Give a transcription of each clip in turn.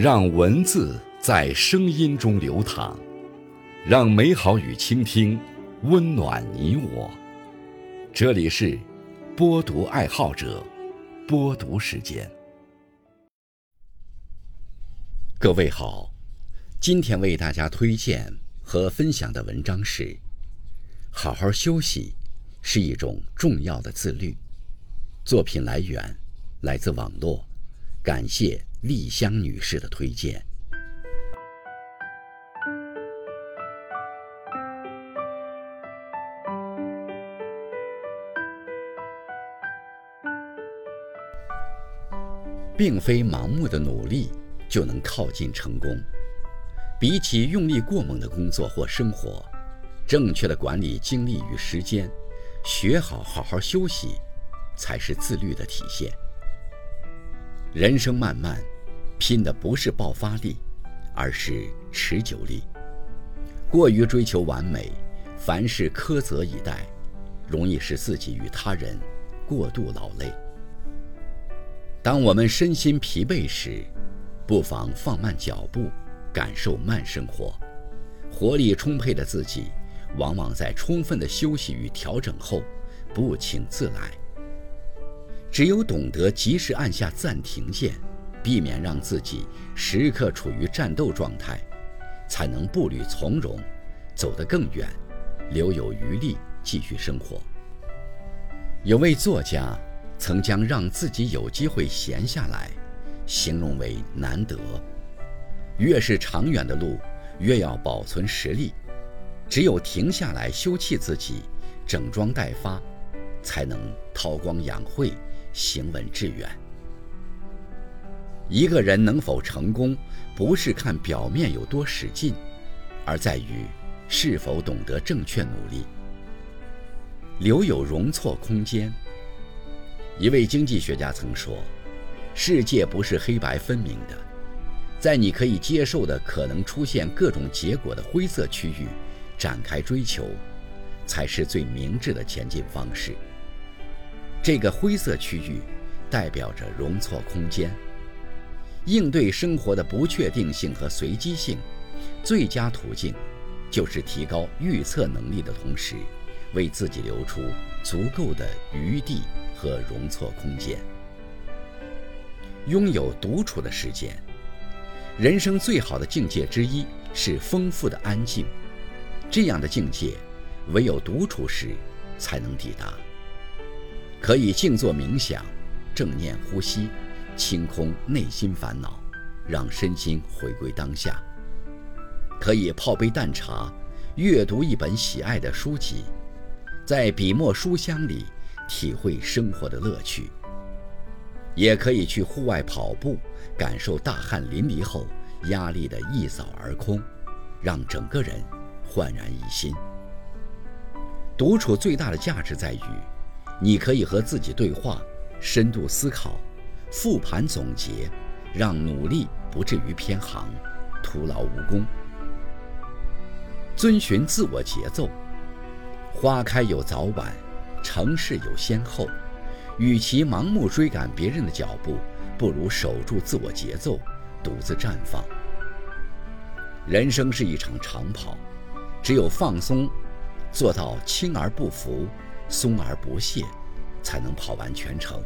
让文字在声音中流淌，让美好与倾听温暖你我。这里是播读爱好者播读时间。各位好，今天为大家推荐和分享的文章是：好好休息是一种重要的自律。作品来源来自网络，感谢。丽香女士的推荐。并非盲目的努力就能靠近成功。比起用力过猛的工作或生活，正确的管理精力与时间，学好好好休息，才是自律的体现。人生漫漫，拼的不是爆发力，而是持久力。过于追求完美，凡事苛责以待，容易使自己与他人过度劳累。当我们身心疲惫时，不妨放慢脚步，感受慢生活。活力充沛的自己，往往在充分的休息与调整后，不请自来。只有懂得及时按下暂停键，避免让自己时刻处于战斗状态，才能步履从容，走得更远，留有余力继续生活。有位作家曾将让自己有机会闲下来，形容为难得。越是长远的路，越要保存实力。只有停下来休憩自己，整装待发，才能韬光养晦。行稳致远。一个人能否成功，不是看表面有多使劲，而在于是否懂得正确努力，留有容错空间。一位经济学家曾说：“世界不是黑白分明的，在你可以接受的可能出现各种结果的灰色区域，展开追求，才是最明智的前进方式。”这个灰色区域，代表着容错空间。应对生活的不确定性和随机性，最佳途径，就是提高预测能力的同时，为自己留出足够的余地和容错空间。拥有独处的时间，人生最好的境界之一是丰富的安静。这样的境界，唯有独处时才能抵达。可以静坐冥想，正念呼吸，清空内心烦恼，让身心回归当下。可以泡杯淡茶，阅读一本喜爱的书籍，在笔墨书香里体会生活的乐趣。也可以去户外跑步，感受大汗淋漓后压力的一扫而空，让整个人焕然一新。独处最大的价值在于。你可以和自己对话，深度思考，复盘总结，让努力不至于偏航，徒劳无功。遵循自我节奏，花开有早晚，成事有先后。与其盲目追赶别人的脚步，不如守住自我节奏，独自绽放。人生是一场长跑，只有放松，做到轻而不浮。松而不懈，才能跑完全程。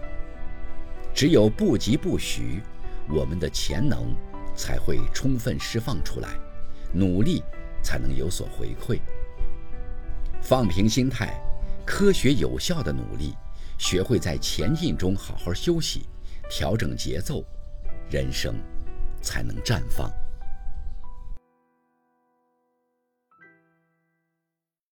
只有不疾不徐，我们的潜能才会充分释放出来，努力才能有所回馈。放平心态，科学有效的努力，学会在前进中好好休息，调整节奏，人生才能绽放。